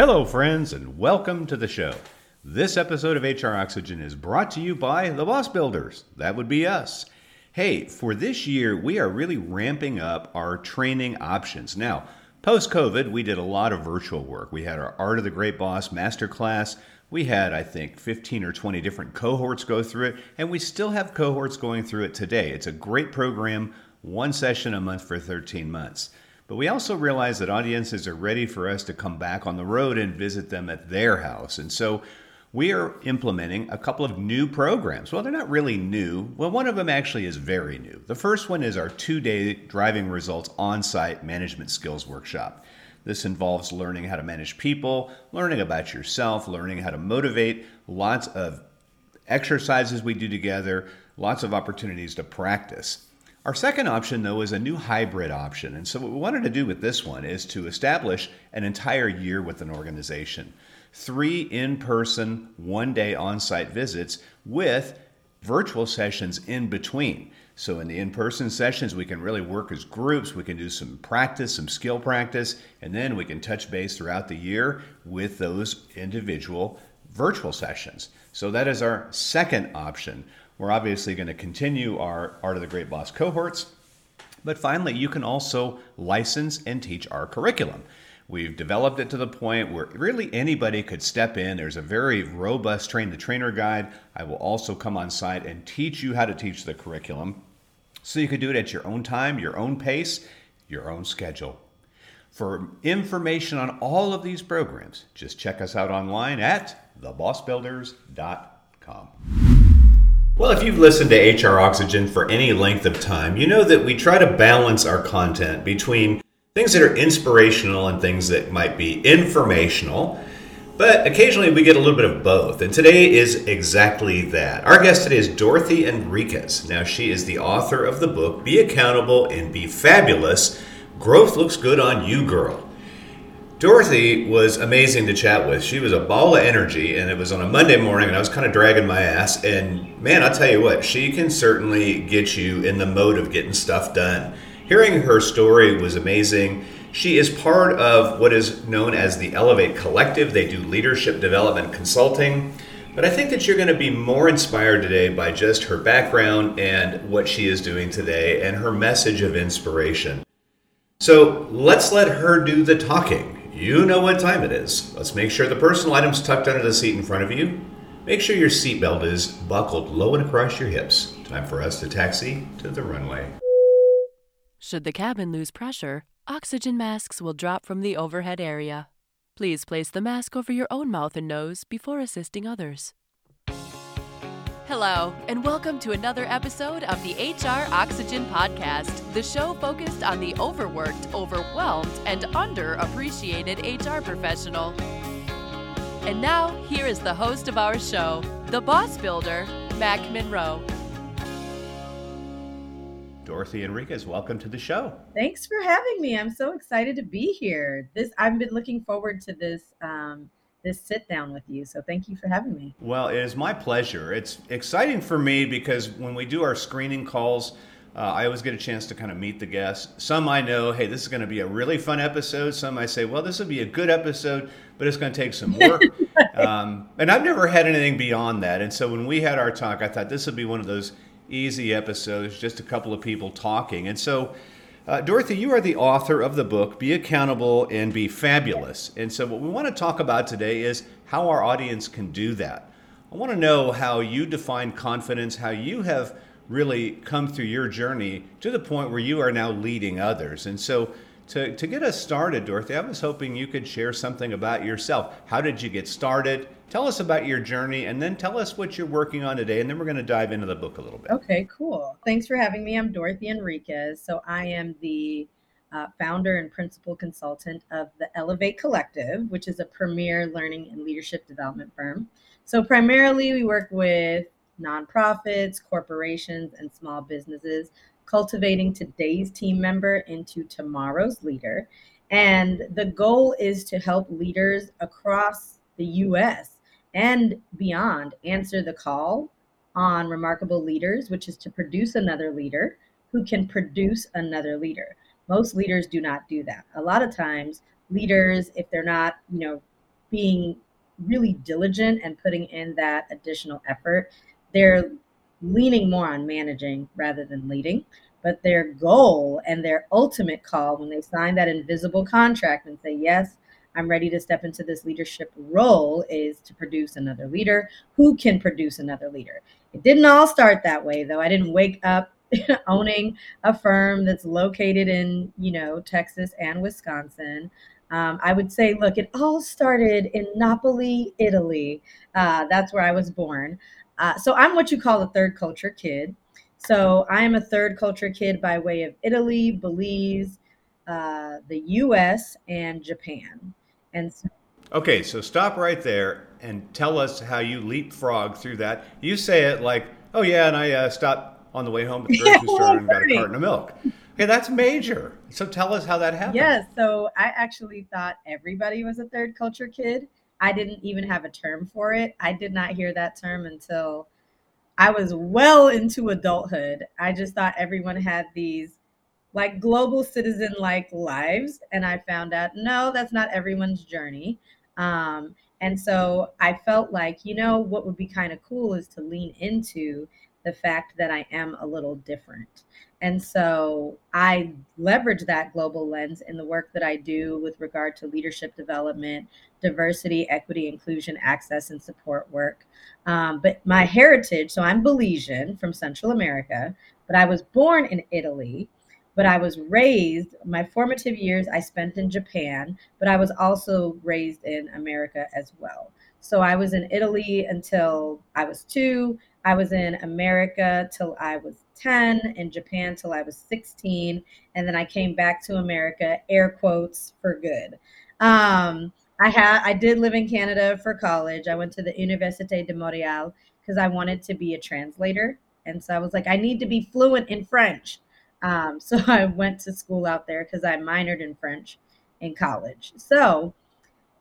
Hello, friends, and welcome to the show. This episode of HR Oxygen is brought to you by the Boss Builders. That would be us. Hey, for this year, we are really ramping up our training options. Now, post COVID, we did a lot of virtual work. We had our Art of the Great Boss masterclass. We had, I think, 15 or 20 different cohorts go through it, and we still have cohorts going through it today. It's a great program, one session a month for 13 months. But we also realize that audiences are ready for us to come back on the road and visit them at their house. And so we are implementing a couple of new programs. Well, they're not really new. Well, one of them actually is very new. The first one is our two day driving results on site management skills workshop. This involves learning how to manage people, learning about yourself, learning how to motivate, lots of exercises we do together, lots of opportunities to practice. Our second option, though, is a new hybrid option. And so, what we wanted to do with this one is to establish an entire year with an organization three in person, one day on site visits with virtual sessions in between. So, in the in person sessions, we can really work as groups. We can do some practice, some skill practice, and then we can touch base throughout the year with those individual virtual sessions. So, that is our second option. We're obviously going to continue our Art of the Great Boss cohorts. But finally, you can also license and teach our curriculum. We've developed it to the point where really anybody could step in. There's a very robust train the trainer guide. I will also come on site and teach you how to teach the curriculum. So you could do it at your own time, your own pace, your own schedule. For information on all of these programs, just check us out online at thebossbuilders.com. Well, if you've listened to HR Oxygen for any length of time, you know that we try to balance our content between things that are inspirational and things that might be informational. But occasionally we get a little bit of both, and today is exactly that. Our guest today is Dorothy Enriquez. Now, she is the author of the book Be Accountable and Be Fabulous Growth Looks Good on You, Girl. Dorothy was amazing to chat with. She was a ball of energy, and it was on a Monday morning, and I was kind of dragging my ass. And man, I'll tell you what, she can certainly get you in the mode of getting stuff done. Hearing her story was amazing. She is part of what is known as the Ellevate Collective. They do leadership development consulting. But I think that you're going to be more inspired today by just her background and what she is doing today and her message of inspiration. So let's let her do the talking. You know what time it is. Let's make sure the personal item's tucked under the seat in front of you. Make sure your seatbelt is buckled low and across your hips. Time for us to taxi to the runway. Should the cabin lose pressure, oxygen masks will drop from the overhead area. Please place the mask over your own mouth and nose before assisting others. Hello, and welcome to another episode of the HR Oxygen Podcast, the show focused on the overworked, overwhelmed, and underappreciated HR professional. And now, here is the host of our show, the boss builder, Mac Monroe. Dorothy Enriquez, welcome to the show. Thanks for having me. I'm so excited to be here. This I've been looking forward to this um, this sit down with you. So thank you for having me. Well, it is my pleasure. It's exciting for me because when we do our screening calls, uh, I always get a chance to kind of meet the guests. Some I know, hey, this is going to be a really fun episode. Some I say, well, this will be a good episode, but it's going to take some work. um, and I've never had anything beyond that. And so when we had our talk, I thought this would be one of those easy episodes, just a couple of people talking. And so, uh, Dorothy, you are the author of the book, Be Accountable and Be Fabulous. And so, what we want to talk about today is how our audience can do that. I want to know how you define confidence, how you have really come through your journey to the point where you are now leading others. And so, to, to get us started, Dorothy, I was hoping you could share something about yourself. How did you get started? Tell us about your journey and then tell us what you're working on today. And then we're going to dive into the book a little bit. Okay, cool. Thanks for having me. I'm Dorothy Enriquez. So I am the uh, founder and principal consultant of the Ellevate Collective, which is a premier learning and leadership development firm. So primarily, we work with nonprofits, corporations, and small businesses, cultivating today's team member into tomorrow's leader. And the goal is to help leaders across the US and beyond answer the call on remarkable leaders, which is to produce another leader who can produce another leader. Most leaders do not do that. A lot of times, leaders, if they're not, you know, being really diligent and putting in that additional effort. They're leaning more on managing rather than leading. But their goal and their ultimate call when they sign that invisible contract and say, Yes, I'm ready to step into this leadership role is to produce another leader who can produce another leader. It didn't all start that way, though. I didn't wake up owning a firm that's located in, you know, Texas and Wisconsin. Um, I would say, look, it all started in Napoli, Italy. Uh, that's where I was born. Uh, so I'm what you call a third culture kid. So I am a third culture kid by way of Italy, Belize, uh, the U.S., and Japan. And so, okay, so stop right there and tell us how you leapfrog through that. You say it like, "Oh yeah," and I uh, stopped on the way home at the grocery yeah, store and got a carton of milk. Okay, that's major. So tell us how that happened. Yes. Yeah, so I actually thought everybody was a third culture kid. I didn't even have a term for it. I did not hear that term until I was well into adulthood. I just thought everyone had these like global citizen like lives. And I found out, no, that's not everyone's journey. Um, and so I felt like, you know, what would be kind of cool is to lean into the fact that I am a little different. And so I leverage that global lens in the work that I do with regard to leadership development, diversity, equity, inclusion, access, and support work. Um, but my heritage, so I'm Belizean from Central America, but I was born in Italy. But I was raised, my formative years I spent in Japan, but I was also raised in America as well. So I was in Italy until I was two. I was in America till I was 10, in Japan till I was 16, and then I came back to America, air quotes, for good. Um, I had I did live in Canada for college. I went to the Université de Montréal because I wanted to be a translator, and so I was like, I need to be fluent in French. Um, so I went to school out there because I minored in French in college. So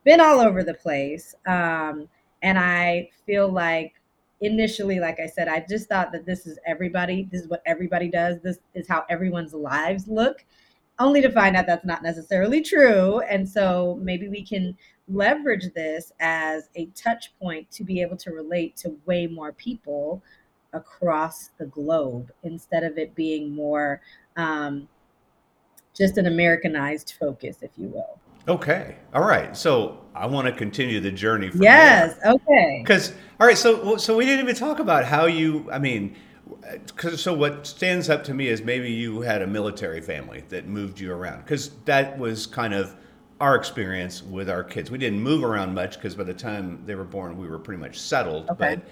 been all over the place, um, and I feel like initially, like I said, I just thought that this is everybody. This is what everybody does. This is how everyone's lives look, only to find out that's not necessarily true. And so maybe we can leverage this as a touch point to be able to relate to way more people across the globe instead of it being more um, just an Americanized focus, if you will. Okay. All right. So I want to continue the journey. From yes. There. Okay. Because all right. So so we didn't even talk about how you. I mean, cause, so what stands up to me is maybe you had a military family that moved you around because that was kind of our experience with our kids. We didn't move around much because by the time they were born, we were pretty much settled. Okay. But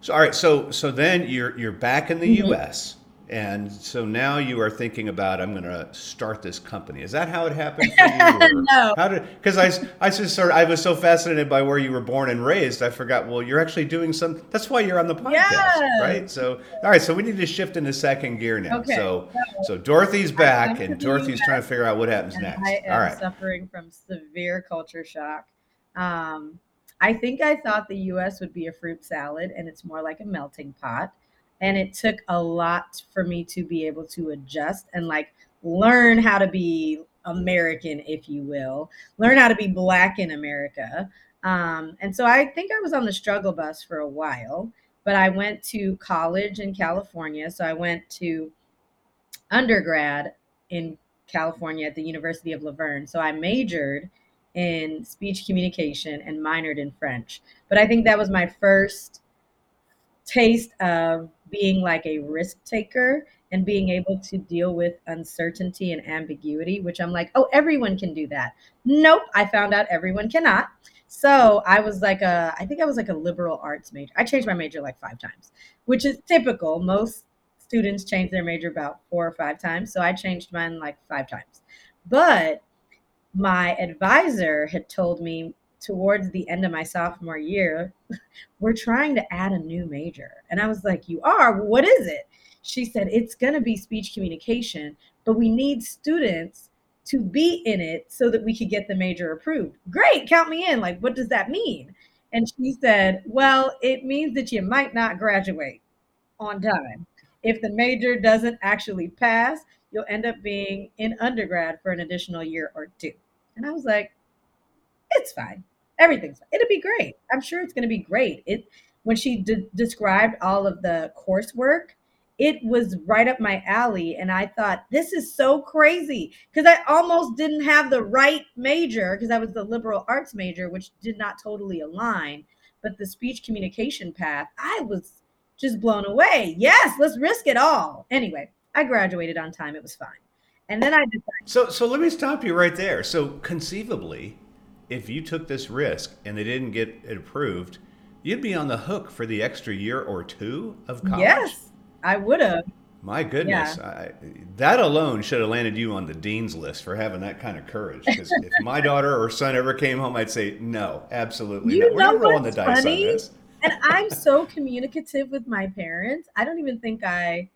so all right. So so then you're you're back in the mm-hmm. U.S. And so now you are thinking about I'm going to start this company. Is that how it happened for you? no. How did because I I just sort of, I was so fascinated by where you were born and raised. I forgot. Well, you're actually doing some. That's why you're on the podcast, yes. right? So all right. So we need to shift into second gear now. Okay. So so Dorothy's back and Dorothy's trying to figure out what happens next. I am all right. suffering from severe culture shock. Um, I think I thought the U.S. would be a fruit salad, and it's more like a melting pot and it took a lot for me to be able to adjust and like learn how to be American, if you will, learn how to be Black in America. Um, and so I think I was on the struggle bus for a while, but I went to college in California. So I went to undergrad in California at the University of La Verne. So I majored in speech communication and minored in French. But I think that was my first taste of being like a risk taker and being able to deal with uncertainty and ambiguity, which I'm like, oh, everyone can do that. Nope, I found out everyone cannot. So I was like a, I think I was like a liberal arts major. I changed my major like five times, which is typical. Most students change their major about four or five times. So I changed mine like five times. But my advisor had told me towards the end of my sophomore year, we're trying to add a new major. And I was like, You are? What is it? She said, It's going to be speech communication, but we need students to be in it so that we could get the major approved. Great, count me in. Like, what does that mean? And she said, Well, it means that you might not graduate on time. If the major doesn't actually pass, you'll end up being in undergrad for an additional year or two. And I was like, It's fine Everything's it'll be great. I'm sure it's going to be great. It when she de- described all of the coursework, it was right up my alley and i thought this is so crazy because i almost didn't have the right major because i was the liberal arts major which did not totally align but the speech communication path i was just blown away yes let's risk it all anyway i graduated on time it was fine and then i decided so so let me stop you right there so conceivably if you took this risk and they didn't get it approved you'd be on the hook for the extra year or two of college yes I would have. My goodness, yeah. I, that alone should have landed you on the dean's list for having that kind of courage. Because if my daughter or son ever came home, I'd say no, absolutely you not. We're not rolling the dice funny? on this. and I'm so communicative with my parents. I don't even think I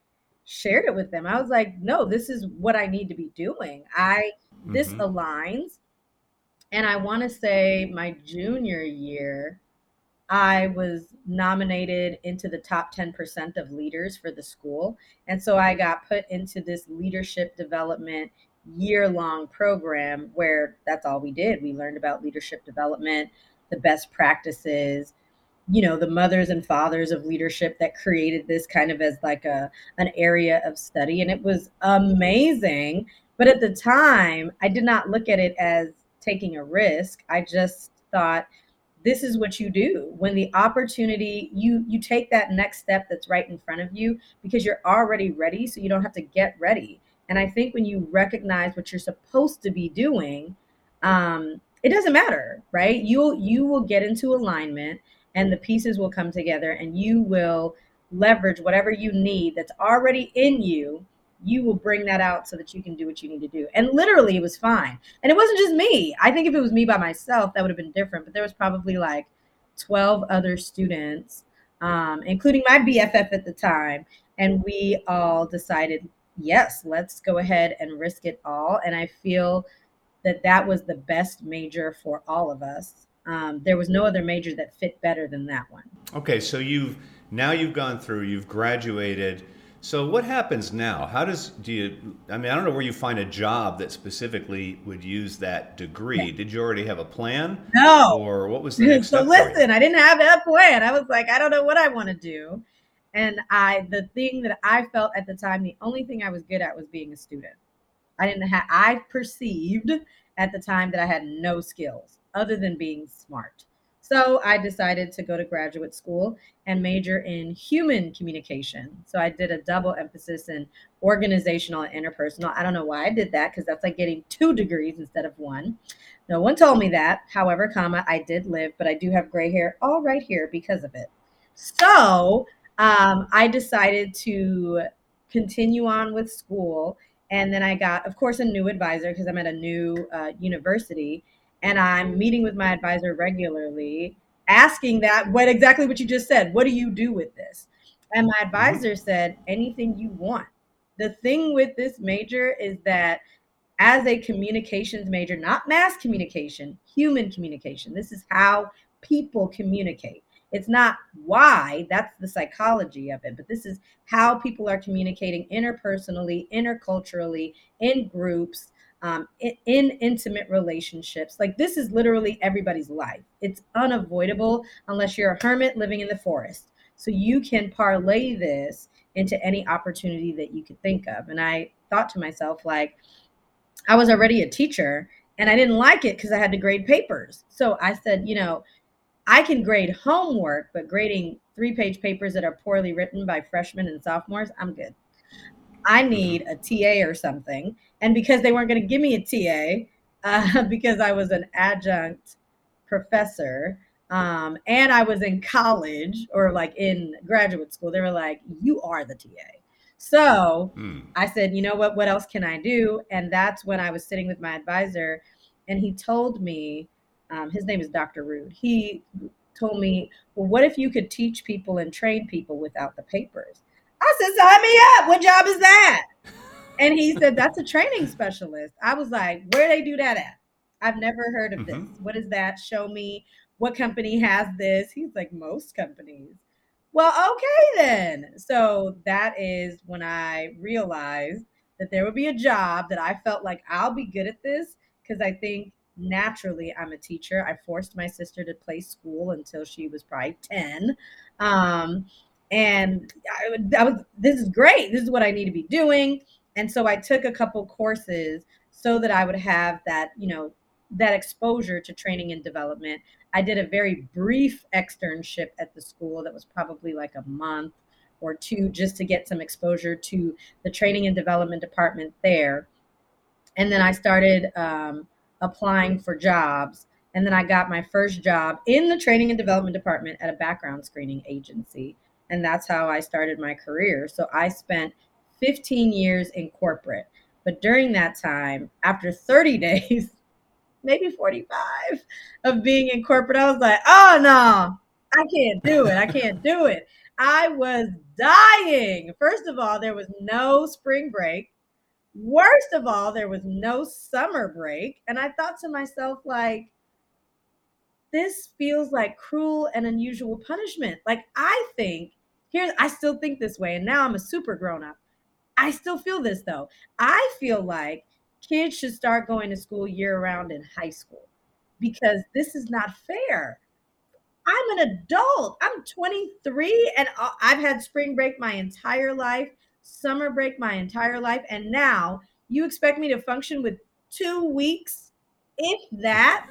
shared it with them. I was like, no, this is what I need to be doing. I this mm-hmm. aligns. And I want to say my junior year, I was nominated into the top 10% of leaders for the school. And so I got put into this leadership development year long program where that's all we did. We learned about leadership development, the best practices, you know, the mothers and fathers of leadership that created this kind of as like a an area of study and it was amazing. But at the time, I did not look at it as taking a risk. I just thought this is what you do when the opportunity you you take that next step that's right in front of you because you're already ready so you don't have to get ready and i think when you recognize what you're supposed to be doing um, it doesn't matter right you'll you will get into alignment and the pieces will come together and you will leverage whatever you need that's already in you you will bring that out so that you can do what you need to do. And literally, it was fine. And it wasn't just me. I think if it was me by myself, that would have been different. But there was probably like 12 other students, um, including my BFF at the time. And we all decided, yes, let's go ahead and risk it all. And I feel that that was the best major for all of us. Um, there was no other major that fit better than that one. Okay, so you've now you've gone through, you've graduated so what happens now? How does do you? I mean, I don't know where you find a job that specifically would use that degree. Did you already have a plan? No. Or what was the next so listen, I didn't have that plan. I was like, I don't know what I want to do, and I the thing that I felt at the time, the only thing I was good at was being a student. I didn't have. I perceived at the time that I had no skills other than being smart. So I decided to go to graduate school and major in human communication. So I did a double emphasis in organizational and interpersonal. I don't know why I did that because that's like getting two degrees instead of one. No one told me that. However, comma, I did live, but I do have gray hair all right here because of it. So um, I decided to continue on with school. And then I got, of course, a new advisor because I'm at a new uh, university and I'm meeting with my advisor regularly, asking that what exactly what you just said. What do you do with this? And my mm-hmm. advisor said, anything you want. The thing with this major is that as a communications major, not mass communication, human communication, this is how people communicate. It's not why, that's the psychology of it, but this is how people are communicating interpersonally, interculturally, in groups, um, in, in intimate relationships. Like this is literally everybody's life. It's unavoidable unless you're a hermit living in the forest. So you can parlay this into any opportunity that you could think of. And I thought to myself, like, I was already a teacher and I didn't like it because I had to grade papers. So I said, you know, I can grade homework, but grading three page papers that are poorly written by freshmen and sophomores, I'm good. I need a TA or something. And because they weren't going to give me a TA, uh, because I was an adjunct professor, um, and I was in college or like in graduate school, they were like, "You are the TA." So mm. I said, "You know what? What else can I do?" And that's when I was sitting with my advisor, and he told me, um, his name is Dr. Rude. He told me, "Well, what if you could teach people and train people without the papers?" I said, sign me up. What job is that? And he said, that's a training specialist. I was like, where they do that at? I've never heard of mm-hmm. this. What is that? Show me what company has this. He's like, most companies. Well, okay then. So that is when I realized that there would be a job that I felt like I'll be good at this because I think naturally I'm a teacher. I forced my sister to play school until she was probably 10. Um, and I, I was, this is great. This is what I need to be doing. And so I took a couple courses so that I would have that, you know, that exposure to training and development. I did a very brief externship at the school that was probably like a month or two just to get some exposure to the training and development department there. And then I started um, applying for jobs. And then I got my first job in the training and development department at a background screening agency. And that's how I started my career. So I spent 15 years in corporate. But during that time, after 30 days, maybe 45 of being in corporate, I was like, oh no, I can't do it. I can't do it. I was dying. First of all, there was no spring break. Worst of all, there was no summer break. And I thought to myself, like, this feels like cruel and unusual punishment. Like, I think, here, I still think this way. And now I'm a super grown up. I still feel this though. I feel like kids should start going to school year round in high school because this is not fair. I'm an adult. I'm 23 and I've had spring break my entire life, summer break my entire life. And now you expect me to function with two weeks, if that,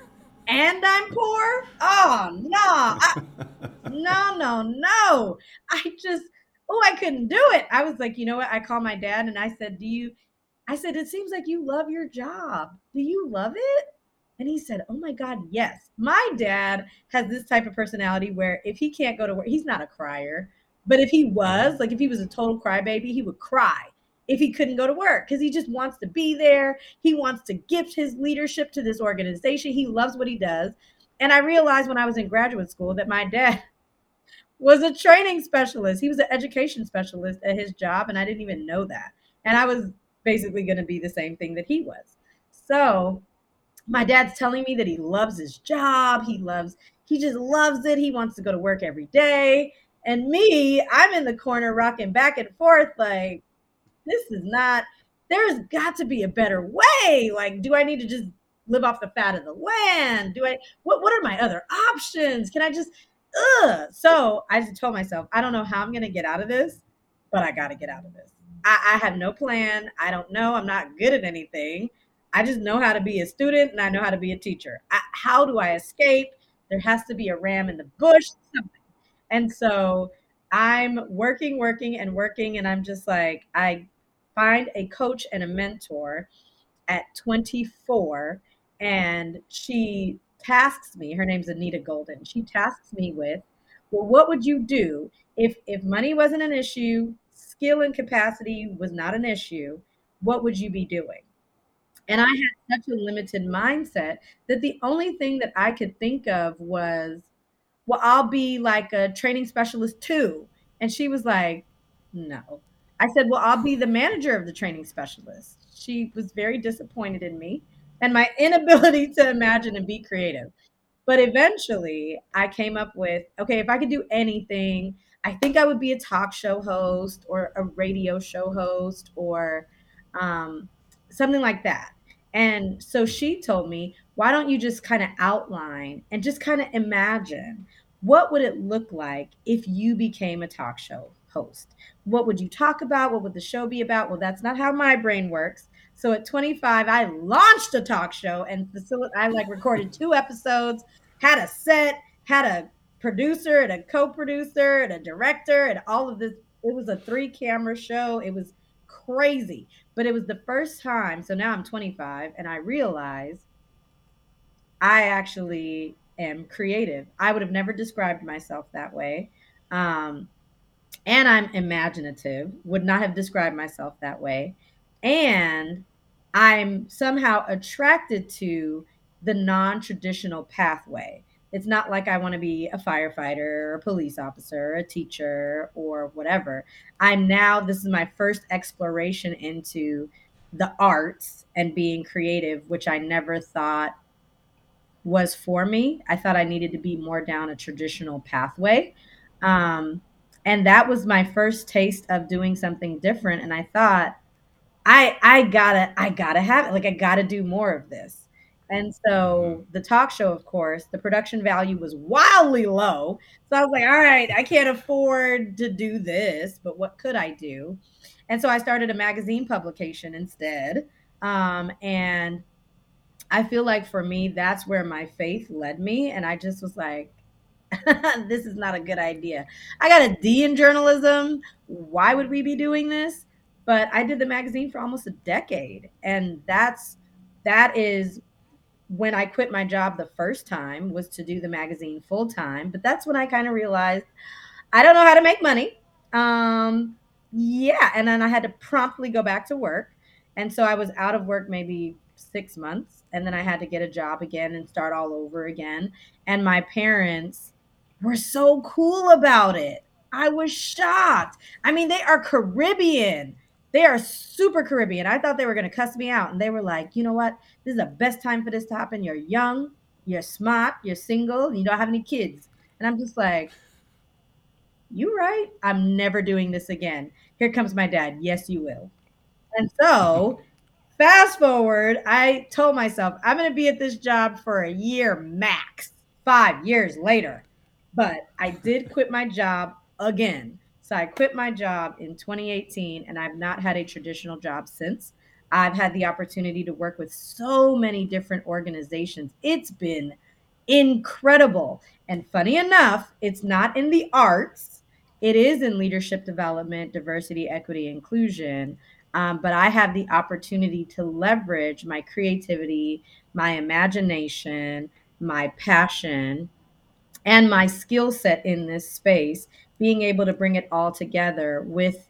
and I'm poor? Oh, no. I, no, no, no. I just, oh, I couldn't do it. I was like, you know what? I called my dad and I said, do you, I said, it seems like you love your job. Do you love it? And he said, Oh my God, yes. My dad has this type of personality where if he can't go to work, he's not a crier. But if he uh-huh. was, like if he was a total crybaby, he would cry if he couldn't go to work because he just wants to be there. He wants to gift his leadership to this organization. He loves what he does. And I realized when I was in graduate school that my dad was a training specialist. He was an education specialist at his job, and I didn't even know that. And I was basically going to be the same thing that he was. So my dad's telling me that he loves his job. He loves, he just loves it. He wants to go to work every day. And me, I'm in the corner rocking back and forth like, this is not, there's got to be a better way. Like, do I need to just live off the fat of the land? Do I, what, what are my other options? Can I just, ugh. So I just told myself, I don't know how I'm going to get out of this, but I got to get out of this. I, I have no plan. I don't know. I'm not good at anything. I just know how to be a student and I know how to be a teacher. I, how do I escape? There has to be a ram in the bush, something. And so I'm working, working, and working. And I'm just like, I find a coach and a mentor at 24. And she tasks me, her name's Anita Golden. She tasks me with, well, what would you do if if money wasn't an issue, skill and capacity was not an issue, what would you be doing? And I had such a limited mindset that the only thing that I could think of was, well, I'll be like a training specialist too. And she was like, no. I said, well, I'll be the manager of the training specialist. She was very disappointed in me and my inability to imagine and be creative. But eventually I came up with, okay, if I could do anything, I think I would be a talk show host or a radio show host or um, something like that. And so she told me, why don't you just kind of outline and just kind of imagine what would it look like if you became a talk show host? What would you talk about? What would the show be about? Well, that's not how my brain works. So at 25, I launched a talk show and facilitated. I like recorded two episodes, had a set, had a producer and a co-producer and a director and all of this. It was a three-camera show. It was crazy. But it was the first time. So now I'm 25 and I realize I actually am creative. I would have never described myself that way. Um, and I'm imaginative, would not have described myself that way. And I'm somehow attracted to the non traditional pathway. It's not like I want to be a firefighter or a police officer or a teacher or whatever. I'm now, this is my first exploration into the arts and being creative, which I never thought was for me. I thought I needed to be more down a traditional pathway. Um, and that was my first taste of doing something different. And I thought, I I gotta I gotta have it. Like I gotta do more of this. And so mm-hmm. the talk show, of course, the production value was wildly low. So I was like, all right, I can't afford to do this, but what could I do? And so I started a magazine publication instead. Um, and I feel like for me, that's where my faith led me. And I just was like, this is not a good idea. I got a D in journalism. Why would we be doing this? But I did the magazine for almost a decade. And that's that is when I quit my job the first time was to do the magazine full time. But that's when I kind of realized I don't know how to make money. Um, yeah. And then I had to promptly go back to work. And so I was out of work maybe six months. And then I had to get a job again and start all over again. And my parents were so cool about it. I was shocked. I mean, they are Caribbean. They are super Caribbean. I thought they were going to cuss me out. And they were like, you know what? This is the best time for this to happen. You're young, you're smart, you're single, you don't have any kids. And I'm just like, you right. I'm never doing this again. Here comes my dad. Yes, you will. And so, fast forward, I told myself I'm going to be at this job for a year max, five years later. But I did quit my job again. So I quit my job in 2018 and I've not had a traditional job since. I've had the opportunity to work with so many different organizations. It's been incredible. And funny enough, it's not in the arts, it is in leadership development, diversity, equity, inclusion. Um, but I have the opportunity to leverage my creativity, my imagination, my passion, and my skill set in this space, being able to bring it all together with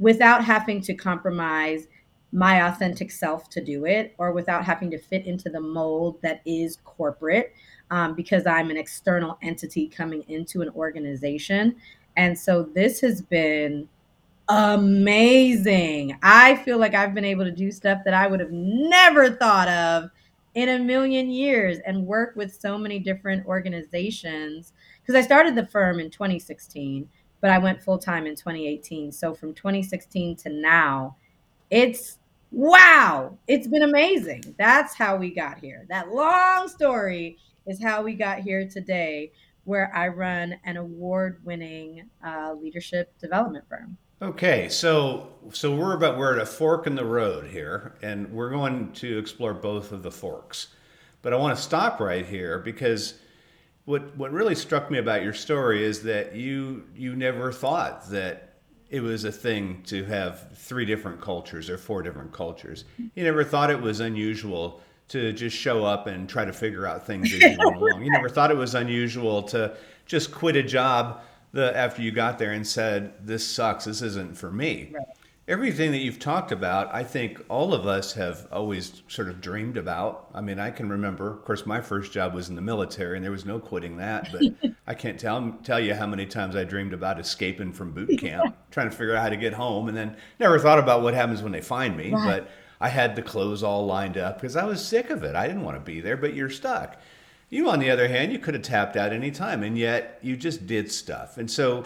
without having to compromise my authentic self to do it or without having to fit into the mold that is corporate um, because I'm an external entity coming into an organization. And so this has been amazing. I feel like I've been able to do stuff that I would have never thought of in a million years and work with so many different organizations because I started the firm in 2016, but I went full time in 2018. So from 2016 to now, it's wow, it's been amazing. That's how we got here. That long story is how we got here today, where I run an award winning uh, leadership development firm. Okay, so so we're about we're at a fork in the road here, and we're going to explore both of the forks. But I want to stop right here because what what really struck me about your story is that you you never thought that it was a thing to have three different cultures or four different cultures. You never thought it was unusual to just show up and try to figure out things as you went along. You never thought it was unusual to just quit a job the after you got there and said, "This sucks. This isn't for me." Right. Everything that you've talked about, I think all of us have always sort of dreamed about. I mean, I can remember, of course, my first job was in the military, and there was no quitting that. But I can't tell tell you how many times I dreamed about escaping from boot camp, trying to figure out how to get home, and then never thought about what happens when they find me. Right. But I had the clothes all lined up because I was sick of it. I didn't want to be there, but you're stuck. You, on the other hand, you could have tapped out any time, and yet you just did stuff. And so,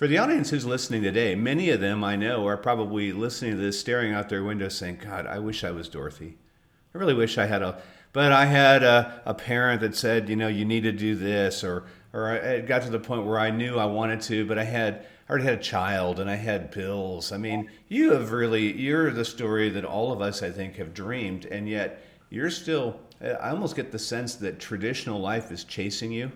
for the audience who's listening today, many of them I know are probably listening to this, staring out their window, saying, "God, I wish I was Dorothy. I really wish I had a." But I had a, a parent that said, you know, you need to do this, or or it got to the point where I knew I wanted to, but I had I already had a child and I had bills. I mean, you have really you're the story that all of us I think have dreamed, and yet you're still I almost get the sense that traditional life is chasing you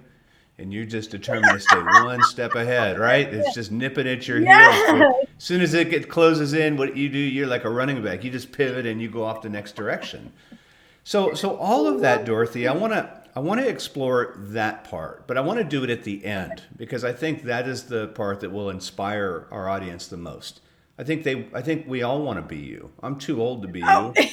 and you're just determined to stay one step ahead, right? It's just nipping at your heels. As soon as it get, closes in, what you do, you're like a running back. You just pivot and you go off the next direction. So, so all of that, Dorothy, I want to I want to explore that part, but I want to do it at the end because I think that is the part that will inspire our audience the most. I think they I think we all want to be you. I'm too old to be oh. you,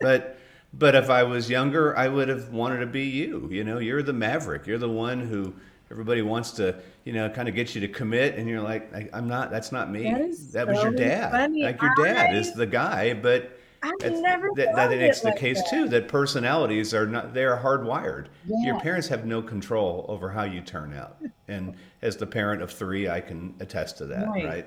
but but if I was younger, I would have wanted to be you. You know, you're the maverick. You're the one who everybody wants to, you know, kind of get you to commit, and you're like, I, am not. That's not me. That, that was your dad. Funny. Like your dad I, is the guy, but. I've never that, that it's the case that. too that personalities are not they're hardwired. Yeah. Your parents have no control over how you turn out, and as the parent of three, I can attest to that. Right. right?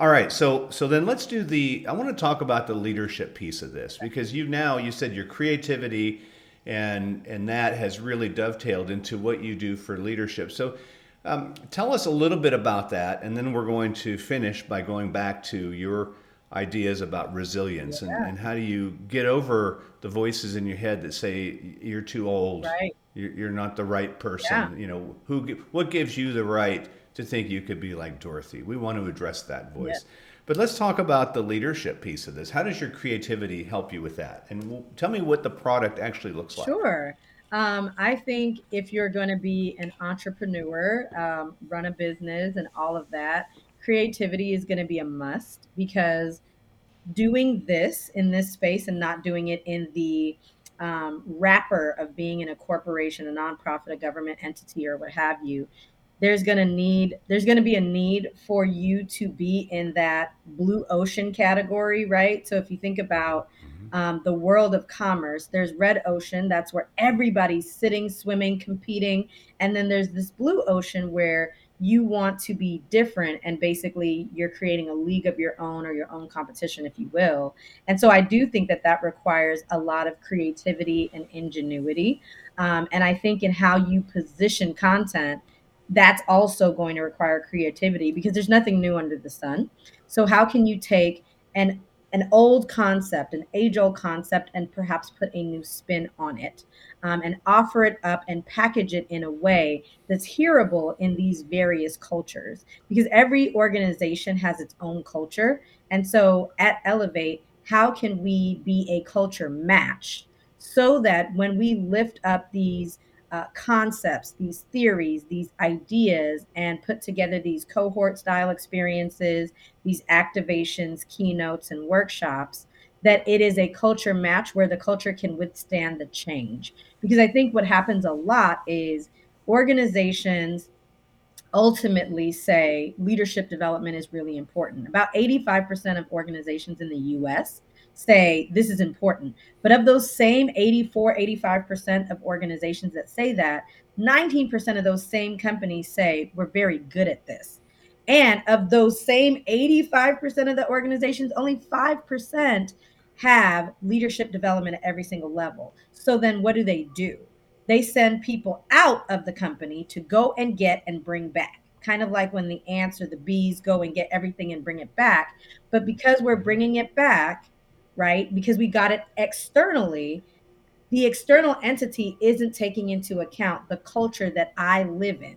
All right, so so then let's do the. I want to talk about the leadership piece of this because you now you said your creativity and and that has really dovetailed into what you do for leadership. So. Um, tell us a little bit about that, and then we're going to finish by going back to your ideas about resilience yeah. and, and, how do you get over the voices in your head that say you're too old right. you're, you're not the right person yeah. you know who what gives you the right to think you could be like dorothy. We want to address that voice. Yeah. but let's talk about the leadership piece of this. How does your creativity help you with that? And tell me what the product actually looks like. Sure. Um, I think if you're going to be an entrepreneur, um, run a business, and all of that, creativity is going to be a must because doing this in this space and not doing it in the um, wrapper of being in a corporation, a nonprofit, a government entity, or what have you, there's going to need there's going to be a need for you to be in that blue ocean category, right? So if you think about mm-hmm. um, the world of commerce, there's red ocean, that's where everybody's sitting, swimming, competing, and then there's this blue ocean where you want to be different and basically you're creating a league of your own or your own competition if you will and so i do think that that requires a lot of creativity and ingenuity um, and i think in how you position content that's also going to require creativity because there's nothing new under the sun so how can you take an an old concept, an age old concept, and perhaps put a new spin on it um, and offer it up and package it in a way that's hearable in these various cultures. Because every organization has its own culture. And so at Ellevate, how can we be a culture match so that when we lift up these uh, concepts, these theories, these ideas, and put together these cohort style experiences, these activations, keynotes, and workshops, that it is a culture match where the culture can withstand the change. Because I think what happens a lot is organizations ultimately say leadership development is really important. About 85% of organizations in the US say this is important. But of those same 84, 85% of organizations that say that, 19% of those same companies say we're very good at this. And of those same 85% of the organizations, only 5% have leadership development at every single level. So then what do they do? They send people out of the company to go and get and bring back. Kind of like when the ants or the bees go and get everything and bring it back. But because we're bringing it back, right? Because we got it externally, the external entity isn't taking into account the culture that I live in,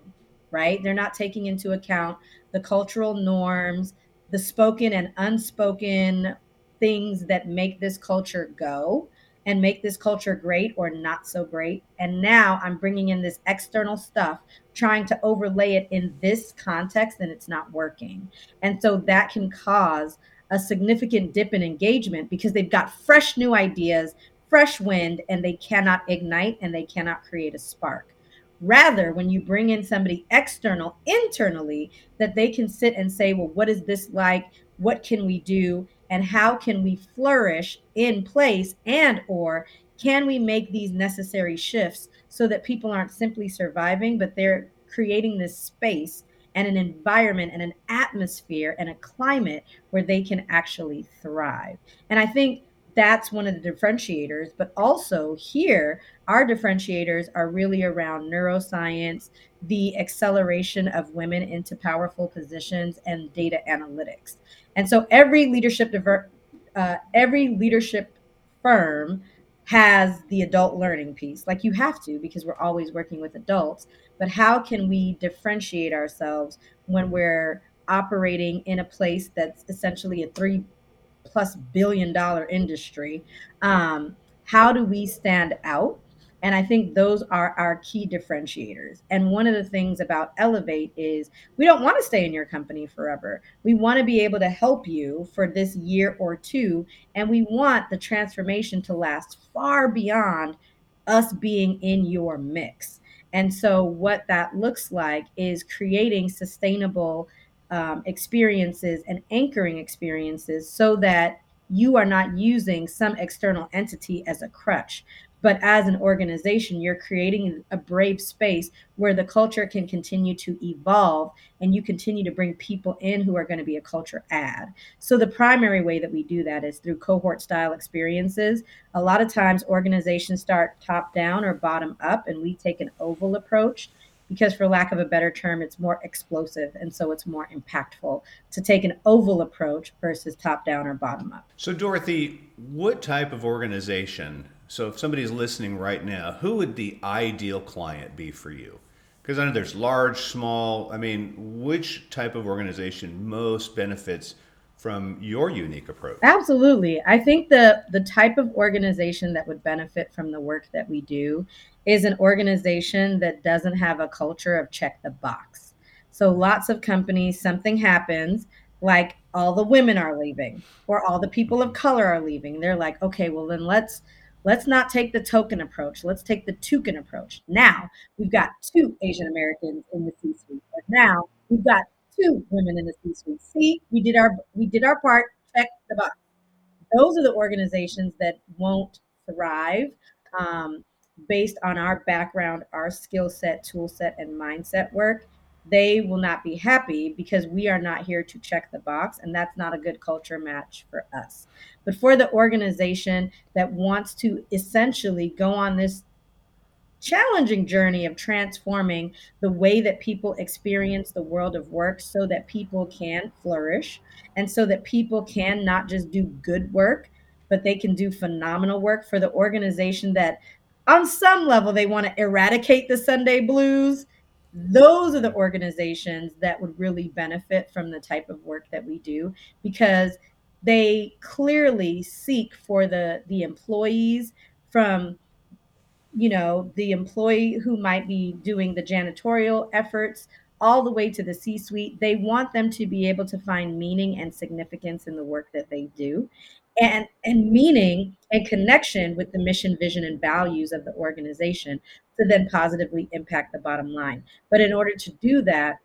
right? They're not taking into account the cultural norms, the spoken and unspoken things that make this culture go and make this culture great or not so great. And now I'm bringing in this external stuff, trying to overlay it in this context, and it's not working. And so that can cause a significant dip in engagement because they've got fresh new ideas, fresh wind, and they cannot ignite and they cannot create a spark. Rather, when you bring in somebody external internally, that they can sit and say, well, what is this like? What can we do? And how can we flourish in place? And or can we make these necessary shifts so that people aren't simply surviving, but they're creating this space and an environment and an atmosphere and a climate where they can actually thrive. And I think that's one of the differentiators. But also here, our differentiators are really around neuroscience, the acceleration of women into powerful positions, and data analytics. And so every leadership diver- uh, every leadership firm has the adult learning piece. Like you have to because we're always working with adults but how can we differentiate ourselves when we're operating in a place that's essentially a three plus billion dollar industry um, how do we stand out and i think those are our key differentiators. And one of the things about Ellevate is we don't want to stay in your company forever. We want to be able to help you for this year or two and we want the transformation to last far beyond us being in your mix. And so, what that looks like is creating sustainable um, experiences and anchoring experiences so that you are not using some external entity as a crutch, but as an organization, you're creating a brave space where the culture can continue to evolve and you continue to bring people in who are going to be a culture add. So, the primary way that we do that is through cohort style experiences. A lot of times, organizations start top down or bottom up, and we take an oval approach because for lack of a better term it's more explosive and so it's more impactful to take an oval approach versus top down or bottom up so dorothy what type of organization so if somebody's listening right now, who would the ideal client be for you? Because I know there's large, small. I mean, which type of organization most benefits from your unique approach? Absolutely. I think the the type of organization that would benefit from the work that we do is an organization that doesn't have a culture of check the box. So lots of companies something happens like all the women are leaving or all the people of color are leaving. They're like, "Okay, well then let's Let's not take the token approach. Let's take the toucan approach. Now we've got two Asian Americans in the C-suite. But now we've got two women in the C-suite. See, we did our we did our part. Check the box. Those are the organizations that won't thrive um, based on our background, our skill set, tool set, and mindset work they will not be happy because we are not here to check the box and that's not a good culture match for us. But for the organization that wants to essentially go on this challenging journey of transforming the way that people experience the world of work so that people can flourish and so that people can not just do good work but they can do phenomenal work for the organization that on some level they want to eradicate the sunday blues those are the organizations that would really benefit from the type of work that we do because they clearly seek for the the employees from you know the employee who might be doing the janitorial efforts all the way to the C suite. They want them to be able to find meaning and significance in the work that they do and and meaning and connection with the mission vision and values of the organization to then positively impact the bottom line. But in order to do that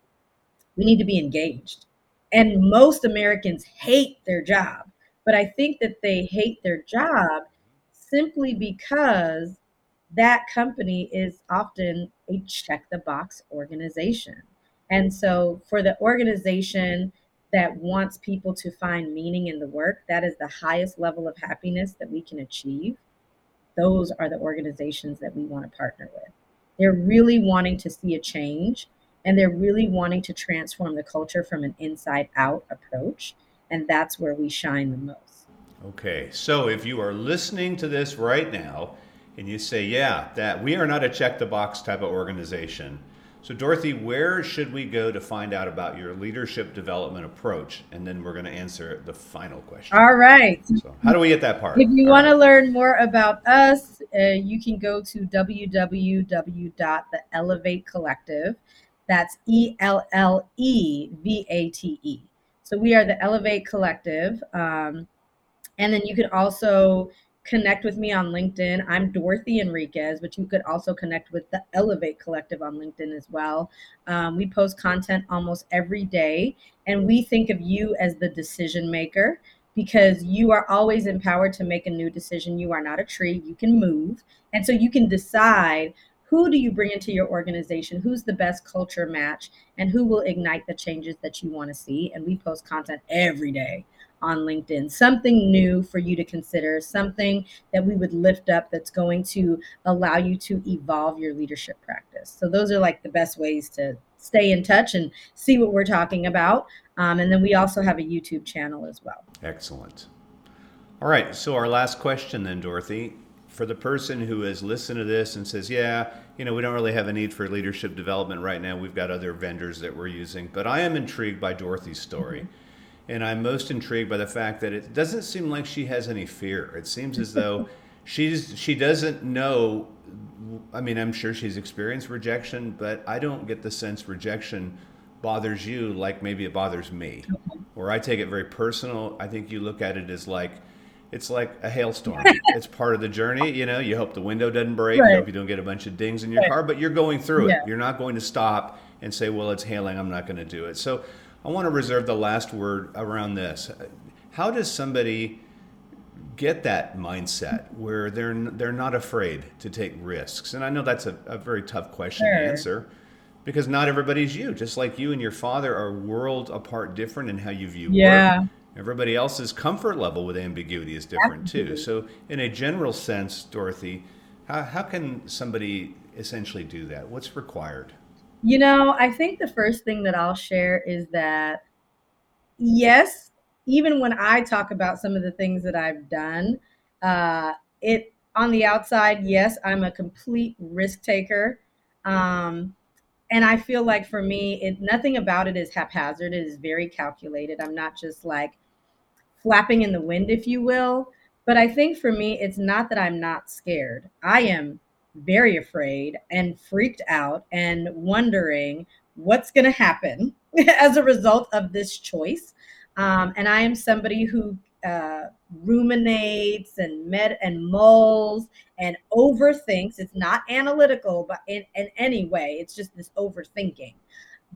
we need to be engaged. And most americans hate their job but i think that they hate their job simply because that company is often a check the box organization. And so for the organization that wants people to find meaning in the work, that is the highest level of happiness that we can achieve. Those are the organizations that we want to partner with. They're really wanting to see a change and they're really wanting to transform the culture from an inside out approach. And that's where we shine the most. Okay. So if you are listening to this right now and you say, yeah, that we are not a check the box type of organization, so, Dorothy, where should we go to find out about your leadership development approach? And then we're going to answer the final question. All right. So, how do we get that part? If you want right. to learn more about us, uh, you can go to www.theellevatecollective. That's E L L E V A T E. So, we are the Ellevate Collective. Um, and then you can also connect with me on LinkedIn. I'm Dorothy Enriquez, but you could also connect with the Ellevate Collective on LinkedIn as well. Um, we post content almost every day, and we think of you as the decision maker because you are always empowered to make a new decision. You are not a tree, you can move. And so you can decide who do you bring into your organization who's the best culture match and who will ignite the changes that you want to see and we post content every day on LinkedIn, something new for you to consider, something that we would lift up that's going to allow you to evolve your leadership practice. So, those are like the best ways to stay in touch and see what we're talking about. Um, and then we also have a YouTube channel as well. Excellent. All right. So, our last question then, Dorothy. For the person who has listened to this and says, Yeah, you know, we don't really have a need for leadership development right now. We've got other vendors that we're using, but I am intrigued by Dorothy's story. Mm-hmm and I'm most intrigued by the fact that it doesn't seem like she has any fear. It seems as though she's she doesn't know. I mean, I'm sure she's experienced rejection, but I don't get the sense rejection bothers you like maybe it bothers me. Mm-hmm. Where I take it very personal. I think you look at it as like it's like a hailstorm. it's part of the journey. You know, you hope the window doesn't break. Right. You hope you don't get a bunch of dings in your right. car, but you're going through yeah. it. You're not going to stop and say, "Well, it's hailing. I'm not going to do it." So I want to reserve the last word around this. How does somebody get that mindset where they're they're not afraid to take risks? And I know that's a, a very tough question sure. to answer because not everybody's you. Just like you and your father are world apart, different in how you view yeah. work. Everybody else's comfort level with ambiguity is different Absolutely. too. So, in a general sense, Dorothy, how, how can somebody essentially do that? What's required? You know, I think the first thing that I'll share is that yes, even when I talk about some of the things that I've done, uh, it on the outside, yes, I'm a complete risk taker. Um, and I feel like for me, it nothing about it is haphazard. It is very calculated. I'm not just like flapping in the wind, if you will. But I think for me, it's not that I'm not scared. I am very afraid and freaked out and wondering what's going to happen as a result of this choice. Um, and I am somebody who uh, ruminates and med and mulls and overthinks. It's not analytical, but in, in any way, it's just this overthinking.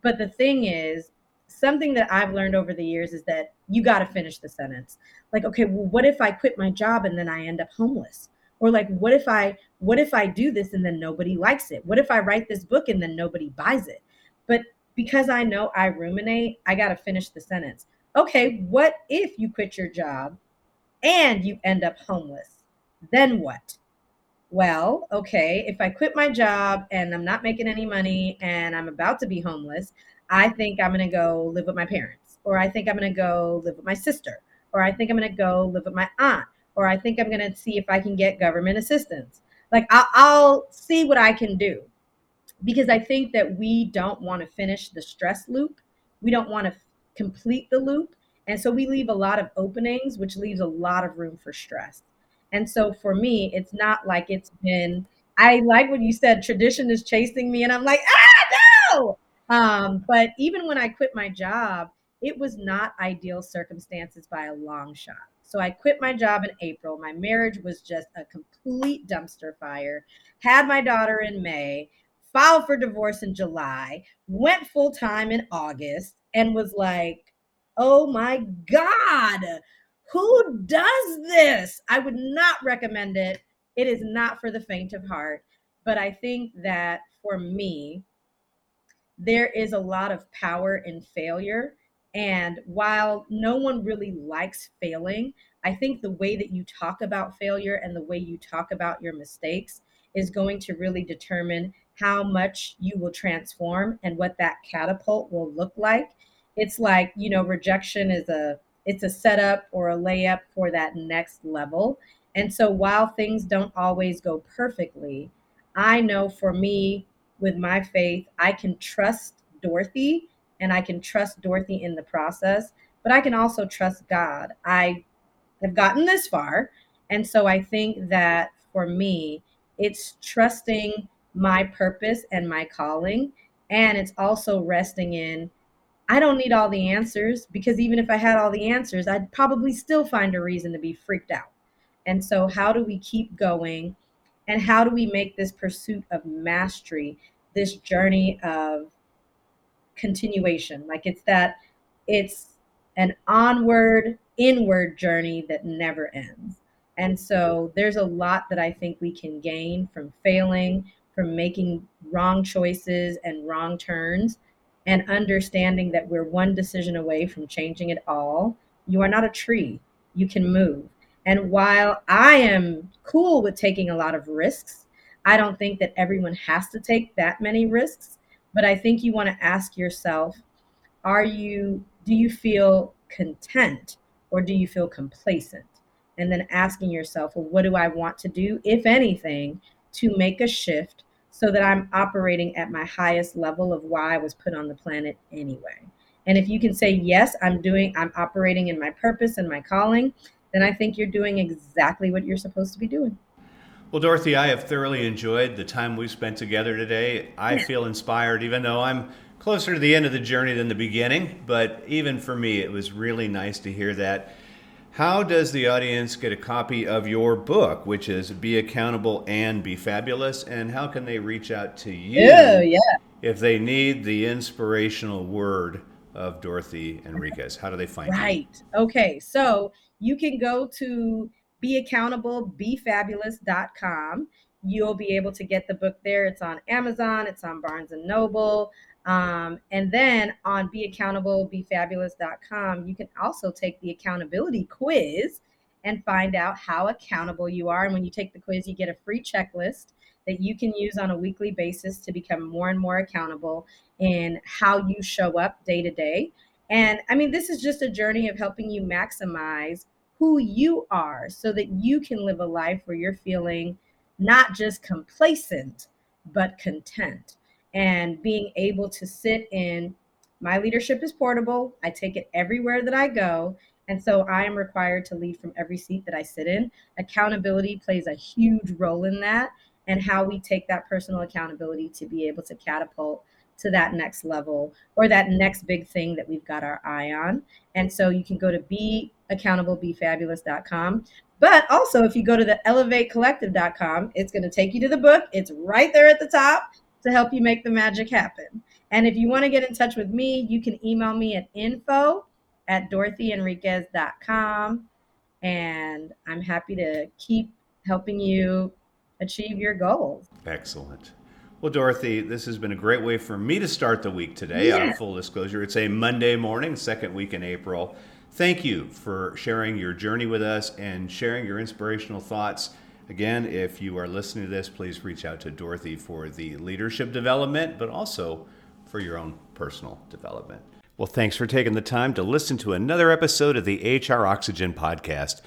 But the thing is, something that I've learned over the years is that you got to finish the sentence. Like, okay, well, what if I quit my job and then I end up homeless? Or like, what if I what if I do this and then nobody likes it? What if I write this book and then nobody buys it? But because I know I ruminate, I got to finish the sentence okay, what if you quit your job and you end up homeless? Then what? Well, okay, if I quit my job and I'm not making any money and I'm about to be homeless, I think I'm going to go live with my parents, or I think I'm going to go live with my sister, or I think I'm going to go live with my aunt, or I think I'm going to see if I can get government assistance. Like, I'll, I'll see what I can do because I think that we don't want to finish the stress loop. We don't want to complete the loop. And so we leave a lot of openings, which leaves a lot of room for stress. And so for me, it's not like it's been, I like what you said, tradition is chasing me. And I'm like, ah, no. Um, but even when I quit my job, it was not ideal circumstances by a long shot. So I quit my job in April. My marriage was just a complete dumpster fire. Had my daughter in May, filed for divorce in July, went full time in August, and was like, oh my God, who does this? I would not recommend it. It is not for the faint of heart. But I think that for me, there is a lot of power in failure. And while no one really likes failing, I think the way that you talk about failure and the way you talk about your mistakes is going to really determine how much you will transform and what that catapult will look like. It's like you know rejection is a it's a setup or a layup for that next level. And so while things don't always go perfectly i know for me with my faith i can trust dorothy and i can trust dorothy in the process but i can also trust god i have gotten this far and so i think that for me it's trusting my purpose and my calling and it's also resting in I don't need all the answers because even if I had all the answers, I'd probably still find a reason to be freaked out. And so, how do we keep going? And how do we make this pursuit of mastery, this journey of continuation? Like it's that, it's an onward, inward journey that never ends. And so, there's a lot that I think we can gain from failing, from making wrong choices and wrong turns and understanding that we're one decision away from changing it all. You are not a tree, you can move. And while I am cool with taking a lot of risks, I don't think that everyone has to take that many risks. But I think you want to ask yourself are you, do you feel content or do you feel complacent? And then asking yourself, well, what do I want to do, if anything, to make a shift so that I'm operating at my highest level of why I was put on the planet anyway. And if you can say, yes, I'm doing, I'm operating in my purpose and my calling, then I think you're doing exactly what you're supposed to be doing. Well, Dorothy, I have thoroughly enjoyed the time we've spent together today. I feel inspired, even though I'm closer to the end of the journey than the beginning. But even for me, it was really nice to hear that. How does the audience get a copy of your book, which is Be Accountable and Be Fabulous? And how can they reach out to you yeah. if they need the inspirational word of Dorothy Enriquez? How do they find right. you? Right. Okay. So you can go to beaccountable.befabulous.com. You'll be able to get the book there. It's on Amazon, it's on Barnes and Noble. Um, and then on beaccountable.befabulous.com, you can also take the accountability quiz and find out how accountable you are. And when you take the quiz, you get a free checklist that you can use on a weekly basis to become more and more accountable in how you show up day to day. And I mean, this is just a journey of helping you maximize who you are so that you can live a life where you're feeling not just complacent, but content and being able to sit in my leadership is portable. I take it everywhere that I go. And so I am required to lead from every seat that I sit in. Accountability plays a huge role in that and how we take that personal accountability to be able to catapult to that next level or that next big thing that we've got our eye on. And so you can go to beaccountable.befabulous.com. But also, if you go to the ellevatecollective.com, it's going to take you to the book. It's right there at the top to help you make the magic happen. And if you want to get in touch with me, you can email me at info at dorothyenriquez.com. And I'm happy to keep helping you achieve your goals. Excellent. Well, Dorothy, this has been a great way for me to start the week today. Yeah. On full disclosure, it's a Monday morning, second week in April. Thank you for sharing your journey with us and sharing your inspirational thoughts. Again, if you are listening to this, please reach out to Dorothy for the leadership development, but also for your own personal development. Well, thanks for taking the time to listen to another episode of the HR Oxygen podcast.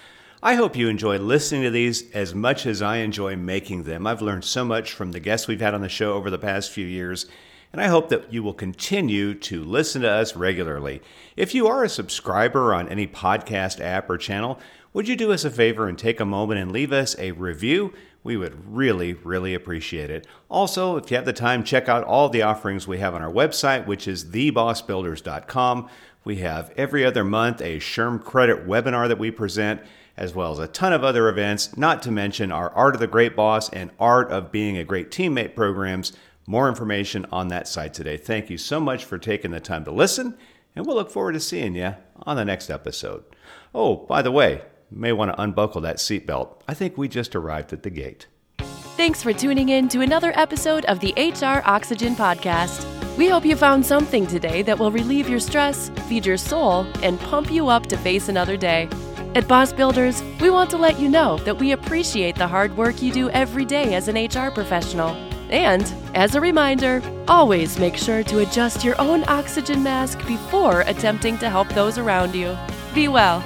I hope you enjoy listening to these as much as I enjoy making them. I've learned so much from the guests we've had on the show over the past few years, and I hope that you will continue to listen to us regularly. If you are a subscriber on any podcast app or channel, would you do us a favor and take a moment and leave us a review? We would really, really appreciate it. Also, if you have the time, check out all the offerings we have on our website, which is thebossbuilders.com. We have every other month a SHRM credit webinar that we present, as well as a ton of other events, not to mention our Art of the Great Boss and Art of Being a Great Teammate programs. More information on that site today. Thank you so much for taking the time to listen, and we'll look forward to seeing you on the next episode. Oh, by the way, you may want to unbuckle that seatbelt. I think we just arrived at the gate. Thanks for tuning in to another episode of the HR Oxygen Podcast. We hope you found something today that will relieve your stress, feed your soul, and pump you up to face another day. At Boss Builders, we want to let you know that we appreciate the hard work you do every day as an HR professional. And, as a reminder, always make sure to adjust your own oxygen mask before attempting to help those around you. Be well.